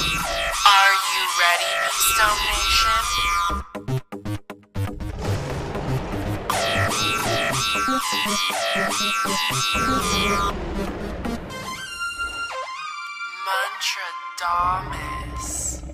Are you ready, Stone Nation? Muntradamus.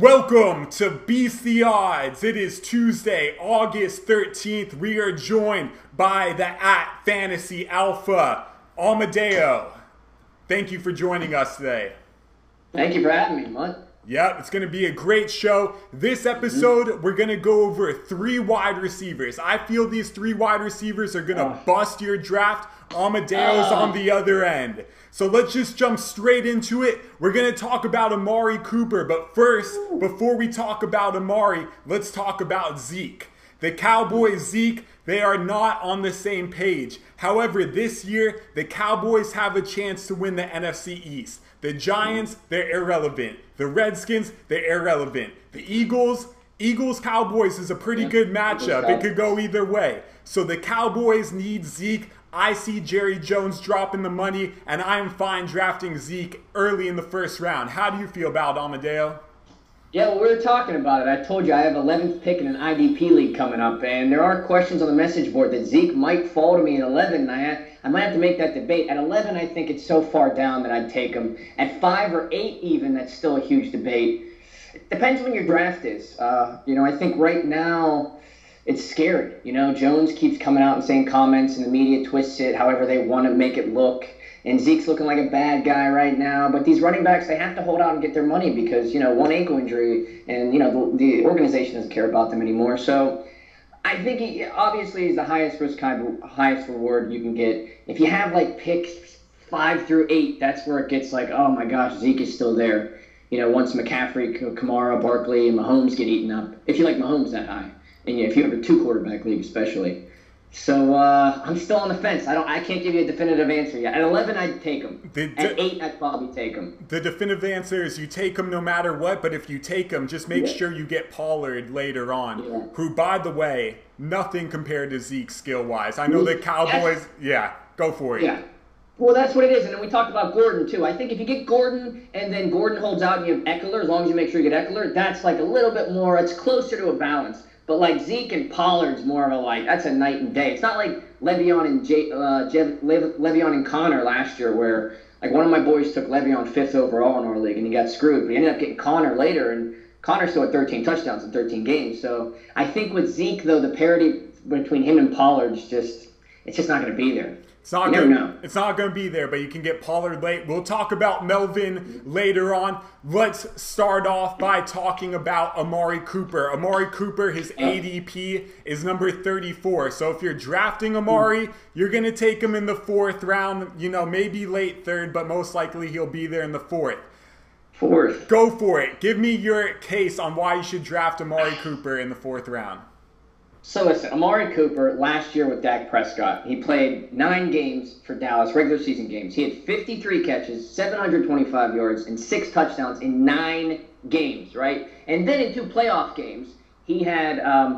Welcome to Beast the Odds. It is Tuesday, August 13th. We are joined by the at Fantasy Alpha, Amadeo. Thank you for joining us today. Thank you for having me, Mutt. Yep, it's going to be a great show. This mm-hmm. episode, we're going to go over three wide receivers. I feel these three wide receivers are going to Oh. bust your draft. Amadeo's Oh. on the other end. So let's just jump straight into it. We're going to talk about Amari Cooper. But first, before we talk about Amari, let's talk about Zeke. The Cowboys, Zeke, they are not on the same page. However, this year, the Cowboys have a chance to win the NFC East. The Giants, they're irrelevant. The Redskins, they're irrelevant. The Eagles, Eagles Cowboys is a pretty good matchup. It could go either way. So the Cowboys need Zeke. I see Jerry Jones dropping the money, and I am fine drafting Zeke early in the first round. How do you feel about Amadeo? Yeah, well, we were talking about it. I told you I have 11th pick in an IDP league coming up, and there are questions on the message board that Zeke might fall to me at 11. And I, I might have to make that debate. At 11, I think it's so far down that I'd take him. At 5 or 8, even, that's still a huge debate. It depends when your draft is. Uh, you know, I think right now it's scary. You know, Jones keeps coming out and saying comments, and the media twists it however they want to make it look. And Zeke's looking like a bad guy right now. But these running backs, they have to hold out and get their money because, you know, one ankle injury, and, you know, the, the organization doesn't care about them anymore. So I think he obviously is the highest risk, kind of highest reward you can get. If you have like picks five through eight, that's where it gets like, oh my gosh, Zeke is still there. You know, once McCaffrey, Kamara, Barkley, and Mahomes get eaten up. If you like Mahomes that high, and you if you have a two quarterback league especially. So uh, I'm still on the fence. I don't. I can't give you a definitive answer yet. At 11, I'd take him. At eight, I'd probably take him. The definitive answer is you take him no matter what, but if you take him, just make Yeah. sure you get Pollard later on, Yeah. who, by the way, nothing compared to Zeke skill wise. I know the Cowboys, yeah, go for it. Yeah. Well, that's what it is. And then we talked about Gordon, too. I think if you get Gordon and then Gordon holds out and you have Ekeler, as long as you make sure you get Ekeler, that's like a little bit more, it's closer to a balance. But like Zeke and Pollard's more of a like, that's a night and day. It's not like Le'Veon and J, uh, Le, Le'Veon and Conner last year where like one of my boys took Le'Veon fifth overall in our league and he got screwed. But he ended up getting Conner later and Conner still had 13 touchdowns in 13 games. So I think with Zeke, though, the parity between him and Pollard's just, it's just not going to be there. It's not gonna, know. it's not going to be there, but you can get Pollard late. We'll talk about Melvin later on. Let's start off by talking about Amari Cooper. Amari Cooper, his ADP is number 34. So if you're drafting Amari, you're going to take him in the fourth round. You know, maybe late third, but most likely he'll be there in the fourth. Fourth. Go for it. Give me your case on why you should draft Amari Cooper in the fourth round. So listen, Amari Cooper last year with Dak Prescott, he played nine games for Dallas, regular season games. He had 53 catches, 725 yards, and six touchdowns in nine games, right? And then in two playoff games, he had um,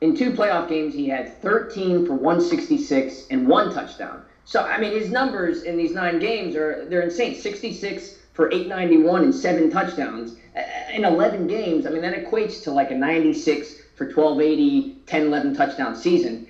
in two playoff games he had 13 for 166 and one touchdown. So I mean his numbers in these nine games are they're insane. 66 for 891 and seven touchdowns Uh, in 11 games. I mean that equates to like a 96 for 1280, 10, 11 touchdown season.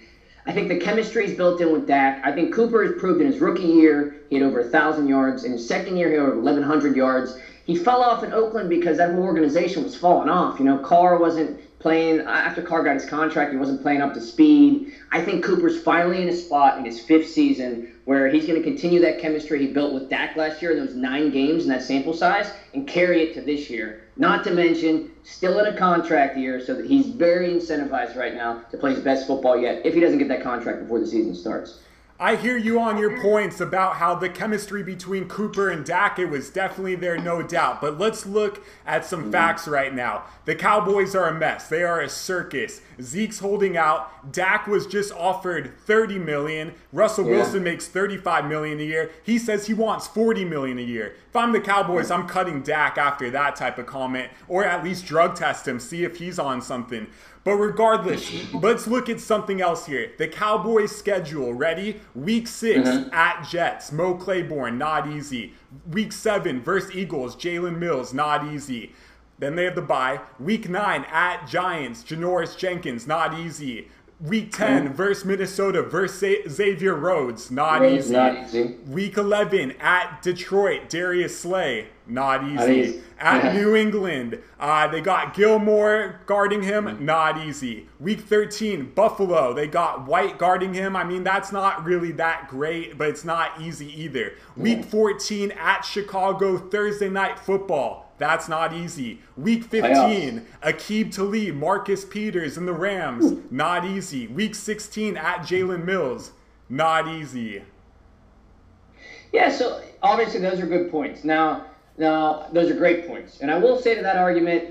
I think the chemistry is built in with Dak. I think Cooper has proved in his rookie year he had over 1,000 yards. In his second year, he had over 1,100 yards. He fell off in Oakland because that whole organization was falling off. You know, Carr wasn't playing, after Carr got his contract, he wasn't playing up to speed. I think Cooper's finally in a spot in his fifth season where he's going to continue that chemistry he built with Dak last year in those nine games in that sample size and carry it to this year. Not to mention, still in a contract year, so that he's very incentivized right now to play his best football yet if he doesn't get that contract before the season starts. I hear you on your points about how the chemistry between Cooper and Dak it was definitely there, no doubt. But let's look at some mm-hmm. facts right now. The Cowboys are a mess. They are a circus. Zeke's holding out. Dak was just offered 30 million. Russell Yeah. Wilson makes 35 million a year. He says he wants 40 million a year. If I'm the Cowboys, I'm cutting Dak after that type of comment, or at least drug test him, see if he's on something. But regardless, let's look at something else here. The Cowboys' schedule, ready? Week 6 mm-hmm. at Jets, Mo Claiborne, not easy. Week 7 versus Eagles, Jalen Mills, not easy. Then they have the bye. Week 9 at Giants, Janoris Jenkins, not easy. Week 10 mm-hmm. versus Minnesota versus Xavier Rhodes, not Rhodes, easy. not easy. Week 11 at Detroit, Darius Slay, not easy. Not easy. At Yeah. New England, uh, they got Gilmore guarding him, not easy. Week 13, Buffalo, they got White guarding him. I mean, that's not really that great, but it's not easy either. Week 14 at Chicago, Thursday night football. That's not easy. Week 15, Aqib Talib, Marcus Peters, and the Rams. Not easy. Week 16 at Jalen Mills. Not easy. Yeah, so obviously those are good points. Now, now those are great points, and I will say to that argument,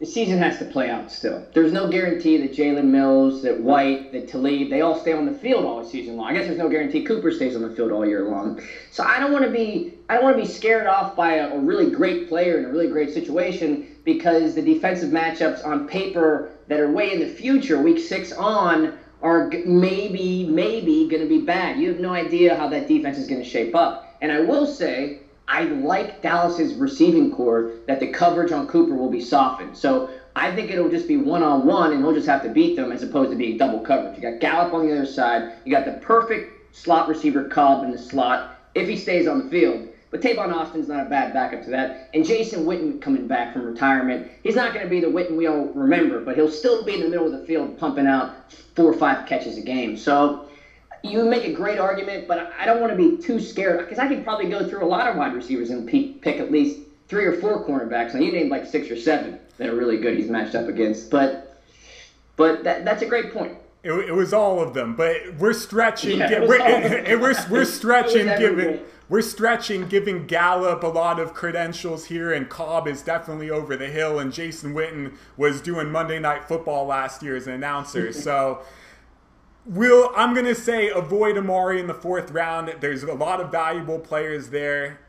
the season has to play out still. There's no guarantee that Jalen Mills, that White, that Talib, they all stay on the field all season long. I guess there's no guarantee Cooper stays on the field all year long. So I don't want to be I don't want to be scared off by a, a really great player in a really great situation because the defensive matchups on paper that are way in the future, week six on, are maybe maybe going to be bad. You have no idea how that defense is going to shape up. And I will say I like Dallas's receiving corps that the coverage on Cooper will be softened. So I think it'll just be one on one, and he'll just have to beat them as opposed to being double coverage. You got Gallup on the other side. You got the perfect slot receiver Cobb in the slot if he stays on the field. But Tavon Austin's not a bad backup to that. And Jason Witten coming back from retirement. He's not going to be the Witten we all remember, but he'll still be in the middle of the field pumping out four or five catches a game. So you make a great argument, but I don't want to be too scared because I could probably go through a lot of wide receivers and pick, at least three or four cornerbacks. And you named like six or seven that are really good. He's matched up against, but but that, that's a great point. It, it was all of them, but we're stretching. Yeah, it we're, of it- we're, we're stretching, It giving we're stretching, giving Gallup a lot of credentials here, and Cobb is definitely over the hill. And Jason Witten was doing Monday Night Football last year as an announcer, so. Will I'm gonna say avoid Amari in the fourth round. There's a lot of valuable players there.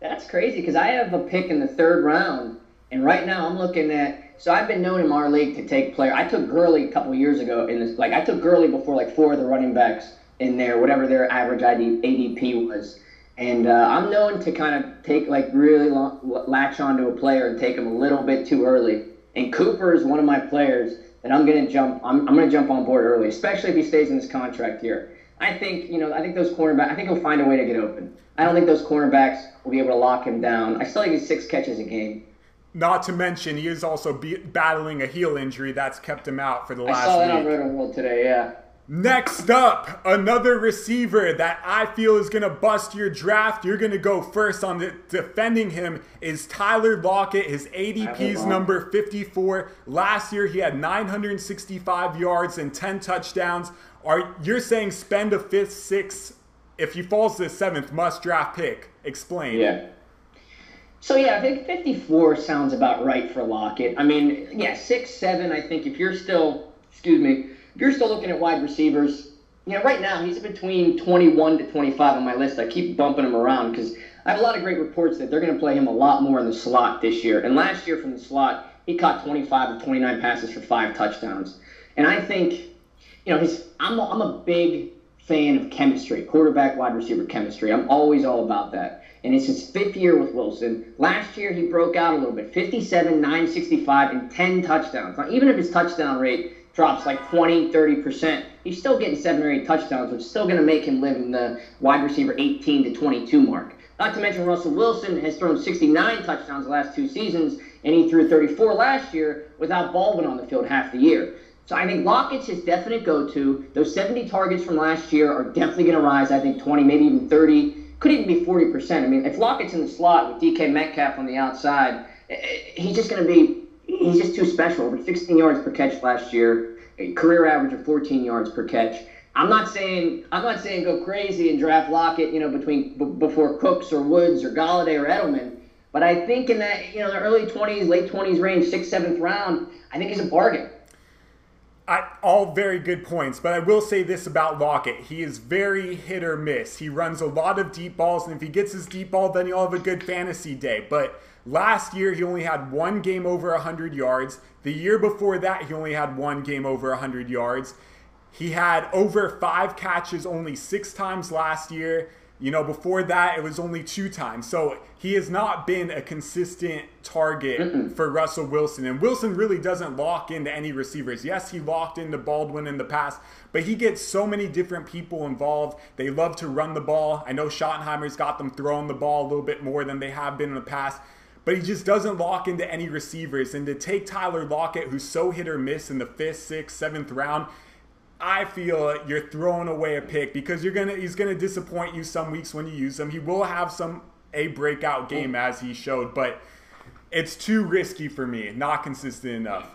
That's crazy because I have a pick in the third round, and right now I'm looking at. So I've been known in our league to take player. I took Gurley a couple years ago in this. Like I took Gurley before like four of the running backs in there, whatever their average ID, ADP was. And uh, I'm known to kind of take like really long, latch onto a player and take him a little bit too early. And Cooper is one of my players that I'm gonna jump. I'm, I'm gonna jump on board early, especially if he stays in this contract here. I think you know. I think those cornerbacks. I think he'll find a way to get open. I don't think those cornerbacks will be able to lock him down. I still think he's six catches a game. Not to mention, he is also be- battling a heel injury that's kept him out for the last. I saw that week. on Roto World today. Yeah. Next up, another receiver that I feel is going to bust your draft. You're going to go first on the defending him is Tyler Lockett. His ADP is number 54. Last year he had 965 yards and 10 touchdowns. Are you're saying spend a fifth, sixth if he falls to the seventh must draft pick? Explain. Yeah. So yeah, I think 54 sounds about right for Lockett. I mean, yeah, six, seven. I think if you're still, excuse me, if you're still looking at wide receivers, you know, right now he's between 21 to 25 on my list. I keep bumping him around because I have a lot of great reports that they're going to play him a lot more in the slot this year. And last year from the slot, he caught 25 of 29 passes for five touchdowns. And I think, you know, his I'm a, I'm a big fan of chemistry, quarterback wide receiver chemistry. I'm always all about that. And it's his fifth year with Wilson. Last year he broke out a little bit 57, 965, and 10 touchdowns. Now, even if his touchdown rate drops like 20, 30%, he's still getting seven or eight touchdowns, which is still going to make him live in the wide receiver 18 to 22 mark. Not to mention Russell Wilson has thrown 69 touchdowns the last two seasons, and he threw 34 last year without Baldwin on the field half the year. So I think Lockett's his definite go-to. Those 70 targets from last year are definitely going to rise. I think 20, maybe even 30, could even be 40%. I mean, if Lockett's in the slot with DK Metcalf on the outside, eh, eh, he's just going to be, he's just too special. Over 16 yards per catch last year, a career average of 14 yards per catch. I'm not saying I'm not saying go crazy and draft Lockett, you know, between b- before Cooks or Woods or Golladay or Edelman. But I think in that you know the early 20s, late 20s range, sixth, seventh round, I think he's a bargain. I, all very good points, but I will say this about Lockett. He is very hit or miss. He runs a lot of deep balls, and if he gets his deep ball, then he'll have a good fantasy day. But Last year, he only had one game over 100 yards. The year before that, he only had one game over 100 yards. He had over five catches only six times last year. You know, before that, it was only two times. So he has not been a consistent target Mm-mm. for Russell Wilson. And Wilson really doesn't lock into any receivers. Yes, he locked into Baldwin in the past, but he gets so many different people involved. They love to run the ball. I know Schottenheimer's got them throwing the ball a little bit more than they have been in the past but he just doesn't lock into any receivers. And to take Tyler Lockett, who's so hit or miss in the fifth, sixth, seventh round, I feel you're throwing away a pick because you're gonna he's gonna disappoint you some weeks when you use him. He will have some a breakout game as he showed, but it's too risky for me. Not consistent enough.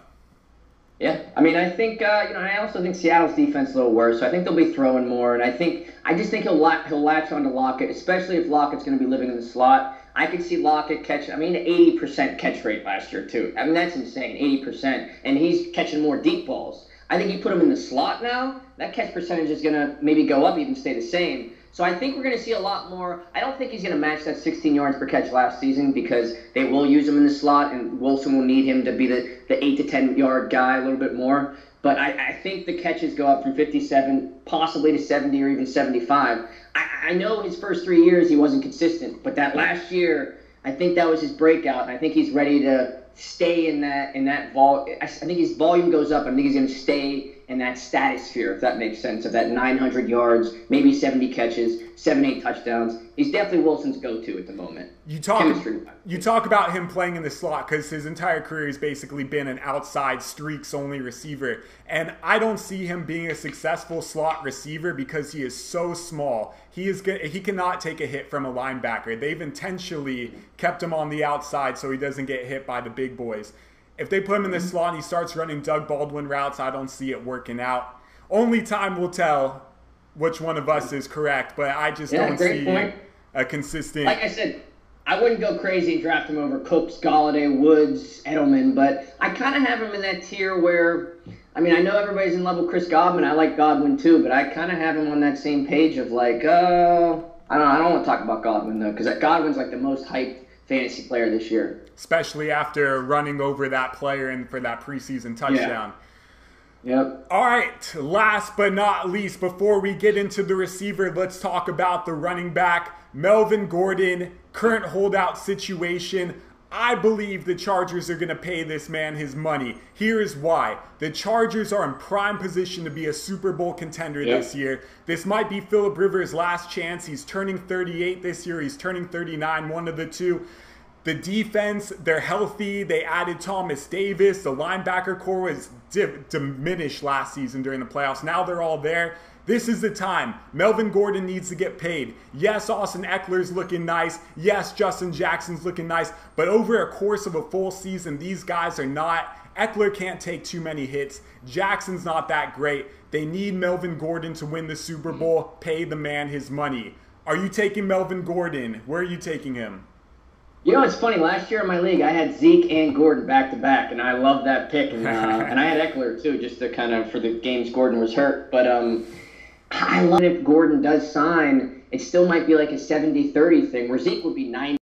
Yeah, I mean, I think uh, you know, I also think Seattle's defense is a little worse. So I think they'll be throwing more, and I think I just think he'll la- he'll latch onto Lockett, especially if Lockett's going to be living in the slot. I could see Lockett catch. I mean, 80% catch rate last year too. I mean, that's insane, 80%, and he's catching more deep balls. I think you put him in the slot now, that catch percentage is to maybe go up, even stay the same. So I think we're going to see a lot more. I don't think he's going to match that 16 yards per catch last season because they will use him in the slot, and Wilson will need him to be the, the 8 to 10 yard guy a little bit more. But I, I think the catches go up from 57, possibly to 70 or even 75. I, I know his first three years he wasn't consistent, but that last year, I think that was his breakout, and I think he's ready to stay in that in that vol. I think his volume goes up. I think he's going to stay in that stratosphere, if that makes sense, of that 900 yards, maybe 70 catches, seven, eight touchdowns. He's definitely Wilson's go-to at the moment. You talk, you talk about him playing in the slot because his entire career has basically been an outside streaks-only receiver, and I don't see him being a successful slot receiver because he is so small. He is he cannot take a hit from a linebacker. They've intentionally kept him on the outside so he doesn't get hit by the big boys. If they put him in the slot and he starts running Doug Baldwin routes, I don't see it working out. Only time will tell which one of us is correct, but I just yeah, don't see point. a consistent. Like I said, I wouldn't go crazy and draft him over Cooks, Golladay, Woods, Edelman, but I kind of have him in that tier where, I mean, I know everybody's in love with Chris Godwin. I like Godwin too, but I kind of have him on that same page of like, uh, I don't know. I don't want to talk about Godwin though, because Godwin's like the most hyped fantasy player this year. Especially after running over that player and for that preseason touchdown. Yeah. Yep. All right. Last but not least, before we get into the receiver, let's talk about the running back, Melvin Gordon, current holdout situation. I believe the Chargers are going to pay this man his money. Here is why. The Chargers are in prime position to be a Super Bowl contender yep. this year. This might be Philip Rivers' last chance. He's turning 38 this year. He's turning 39, one of the two. The defense, they're healthy. They added Thomas Davis. The linebacker corps was di- diminished last season during the playoffs. Now they're all there. This is the time. Melvin Gordon needs to get paid. Yes, Austin Ekeler's looking nice. Yes, Justin Jackson's looking nice. But over a course of a full season, these guys are not. Ekeler can't take too many hits. Jackson's not that great. They need Melvin Gordon to win the Super Bowl. Pay the man his money. Are you taking Melvin Gordon? Where are you taking him? You know, it's funny. Last year in my league, I had Zeke and Gordon back to back, and I love that pick. And, uh, and I had Ekeler too, just to kind of for the games Gordon was hurt. But um, I love if Gordon does sign, it still might be like a 70-30 thing where Zeke would be 90.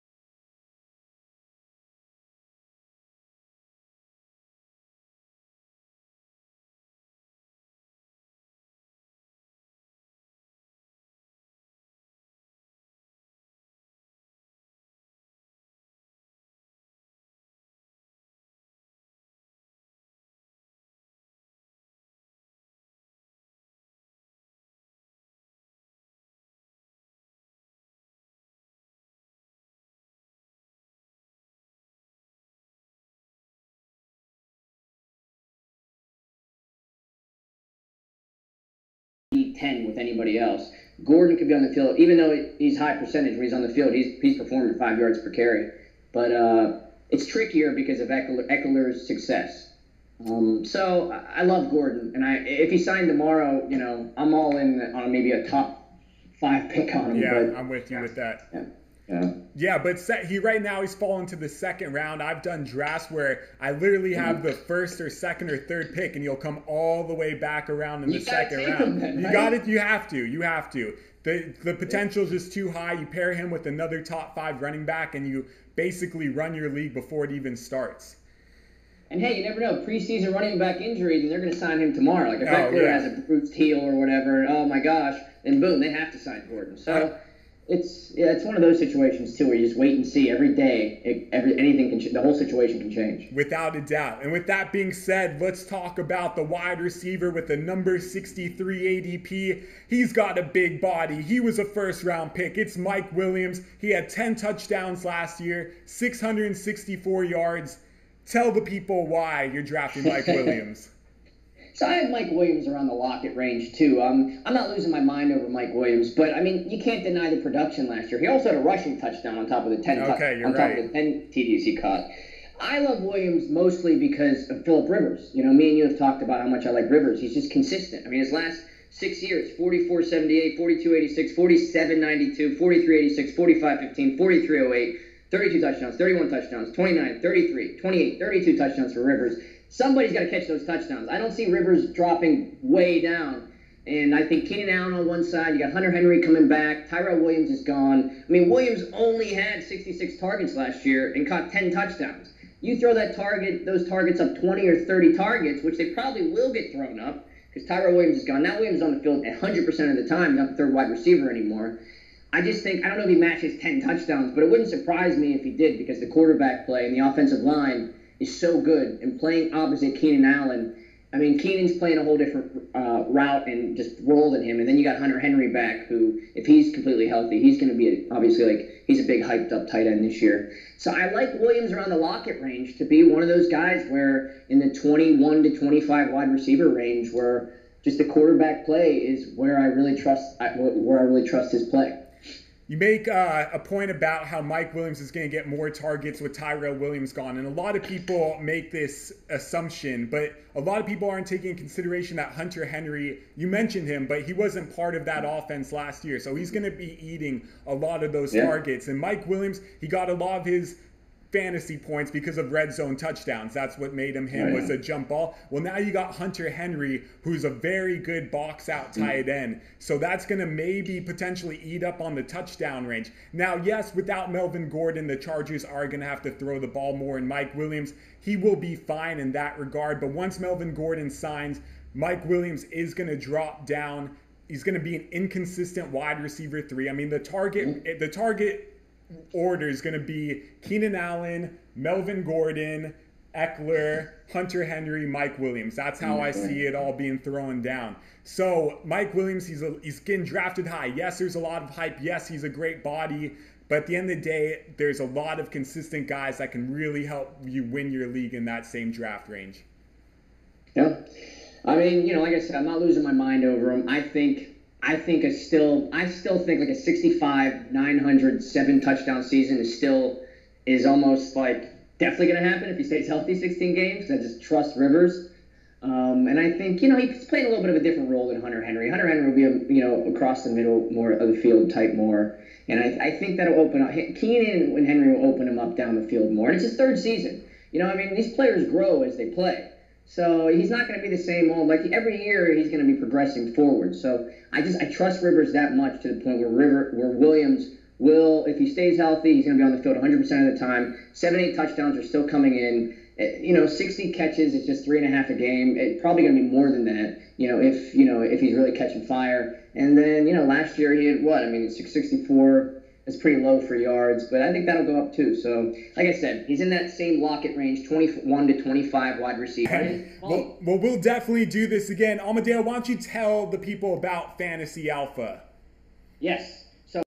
Ten with anybody else. Gordon could be on the field, even though he's high percentage when he's on the field. He's he's performing five yards per carry, but uh, it's trickier because of Ekeler, Ekeler's success. Um, so I love Gordon, and I if he signed tomorrow, you know, I'm all in on maybe a top five pick on him. Yeah, but, I'm with you with that. Yeah. Yeah. Yeah, but set, he right now he's fallen to the second round. I've done drafts where I literally have the first or second or third pick, and you'll come all the way back around in You the second round. then, You got it. You have to. You have to. The the potential is just too high. You pair him with another top five running back, and you basically run your league before it even starts. And hey, you never know. Preseason running back injuries, and they're going to sign him tomorrow. Like if Oh, Ekeler yeah. has a bruised heel or whatever, oh my gosh, then boom, they have to sign Gordon. So Right. It's yeah, it's one of those situations too, where you just wait and see every day. It, every anything can, ch- the whole situation can change. Without a doubt. And with that being said, let's talk about the wide receiver with the number 63 ADP. He's got a big body. He was a first round pick. It's Mike Williams. He had 10 touchdowns last year, 664 yards. Tell the people why you're drafting Mike Williams. So I have Mike Williams around the Lockett range too. Um, I'm not losing my mind over Mike Williams, but I mean you can't deny the production last year. He also had a rushing touchdown on top of the ten Okay, on top right. of the ten TDs he caught. I love Williams mostly because of Philip Rivers. You know, me and you have talked about how much I like Rivers. He's just consistent. I mean, his last six years 44 78, 42 86, 47 92, 43 86, 45 15, 43 08, 32 touchdowns, 31 touchdowns, 29, 33, 28, 32 touchdowns for Rivers. Somebody's got to catch those touchdowns. I don't see Rivers dropping way down. And I think Keenan Allen on one side, you got Hunter Henry coming back, Tyrell Williams is gone. I mean, Williams only had 66 targets last year and caught 10 touchdowns. You throw that target, those targets up 20 or 30 targets, which they probably will get thrown up because Tyrell Williams is gone. Now Williams is on the field 100% of the time. Not the third wide receiver anymore. I just think I don't know if he matches 10 touchdowns, but it wouldn't surprise me if he did because the quarterback play and the offensive line is so good. And playing opposite Keenan Allen, I mean, Keenan's playing a whole different uh, route and just role than him. And then you got Hunter Henry back, who, if he's completely healthy, he's going to be a, obviously like he's a big hyped up tight end this year. So I like Williams around the Lockett range to be one of those guys where in the 21 to 25 wide receiver range, where just the quarterback play is where I really trust where I really trust his play. You make uh, a point about how Mike Williams is going to get more targets with Tyrell Williams gone, and a lot of people make this assumption, but a lot of people aren't taking into consideration that Hunter Henry. You mentioned him, but he wasn't part of that offense last year, so he's going to be eating a lot of those Yeah. targets. And Mike Williams, he got a lot of his fantasy points because of red zone touchdowns. That's what made him him Oh, was a jump ball. Well, now you got Hunter Henry, who's a very good box out Mm. tight end. So that's going to maybe potentially eat up on the touchdown range. Now, yes, without Melvin Gordon, the Chargers are going to have to throw the ball more. And Mike Williams, he will be fine in that regard. But once Melvin Gordon signs, Mike Williams is going to drop down. He's going to be an inconsistent wide receiver three. I mean, the target, the target order is going to be Keenan Allen, Melvin Gordon, Ekeler, Hunter Henry, Mike Williams. That's how I see it all being thrown down. So Mike Williams, he's a, he's getting drafted high. Yes, there's a lot of hype. Yes, he's a great body. But at the end of the day, there's a lot of consistent guys that can really help you win your league in that same draft range. Yeah. I mean, you know, like I said, I'm not losing my mind over him. I think, I think a still, I still think like a 65, 900, seven touchdown season is still, is almost like definitely going to happen if he stays healthy 16 games. I just trust Rivers. Um, and I think, you know, he's playing a little bit of a different role than Hunter Henry. Hunter Henry will be, a, you know, across the middle more of the field type more. And I, I think that'll open up, Keenan and Henry will open him up down the field more. And it's his third season. You know, I mean, these players grow as they play. So he's not going to be the same old. Like every year, he's going to be progressing forward. So I just I trust Rivers that much to the point where River where Williams will, if he stays healthy, he's going to be on the field 100 percent of the time. Seven eight touchdowns are still coming in. Eh, You know, 60 catches is just three and a half a game. It's probably going to be more than that. You know, if you know if he's really catching fire. And then you know, last year he had what? I mean, 664 is pretty low for yards, but I think that'll go up too. So, like I said, he's in that same Lockett range, 21 to 25 wide receiver. Well, well, we'll definitely do this again. Amadeo, why don't you tell the people about Fantasy Alpha? Yes. So,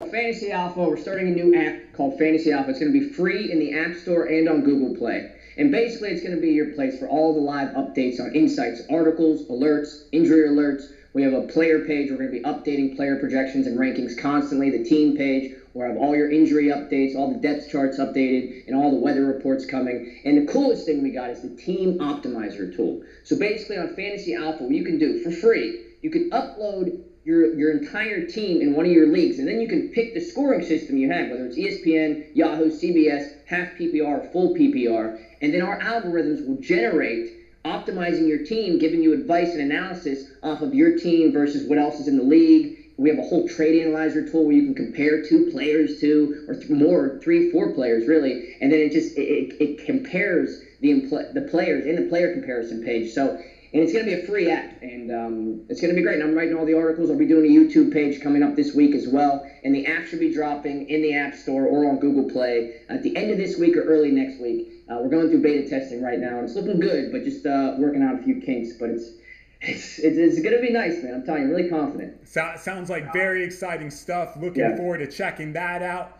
Fantasy Alpha, we're starting a new app called Fantasy Alpha. It's going to be free in the App Store and on Google Play. And basically, it's going to be your place for all the live updates on insights, articles, alerts, injury alerts. We have a player page. We're going to be updating player projections and rankings constantly. The team page, I have all your injury updates, all the depth charts updated, and all the weather reports coming. And the coolest thing we got is the Team Optimizer tool. So basically, on Fantasy Alpha, what you can do for free you can upload your your entire team in one of your leagues, and then you can pick the scoring system you have, whether it's ESPN, Yahoo, CBS, half PPR, full PPR, and then our algorithms will generate optimizing your team, giving you advice and analysis off of your team versus what else is in the league. We have a whole trade analyzer tool where you can compare two players to, or th- more, three, four players really, and then it just it, it, it compares the impl- the players in the player comparison page. So and it's going to be a free app, and um, it's going to be great. And I'm writing all the articles. I'll be doing a YouTube page coming up this week as well, and the app should be dropping in the App Store or on Google Play at the end of this week or early next week. Uh, we're going through beta testing right now, and it's looking good, but just uh, working out a few kinks. But it's it's, it's, it's going to be nice, man. I'm telling you, really confident. So, sounds like very exciting stuff. Looking Yeah. forward to checking that out.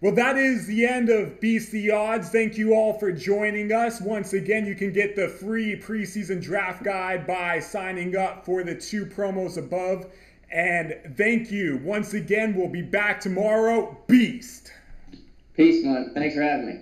Well, that is the end of Beast the Odds. Thank you all for joining us. Once again, you can get the free preseason draft guide by signing up for the two promos above. And thank you. Once again, we'll be back tomorrow. Beast. Peace, man. Thanks for having me.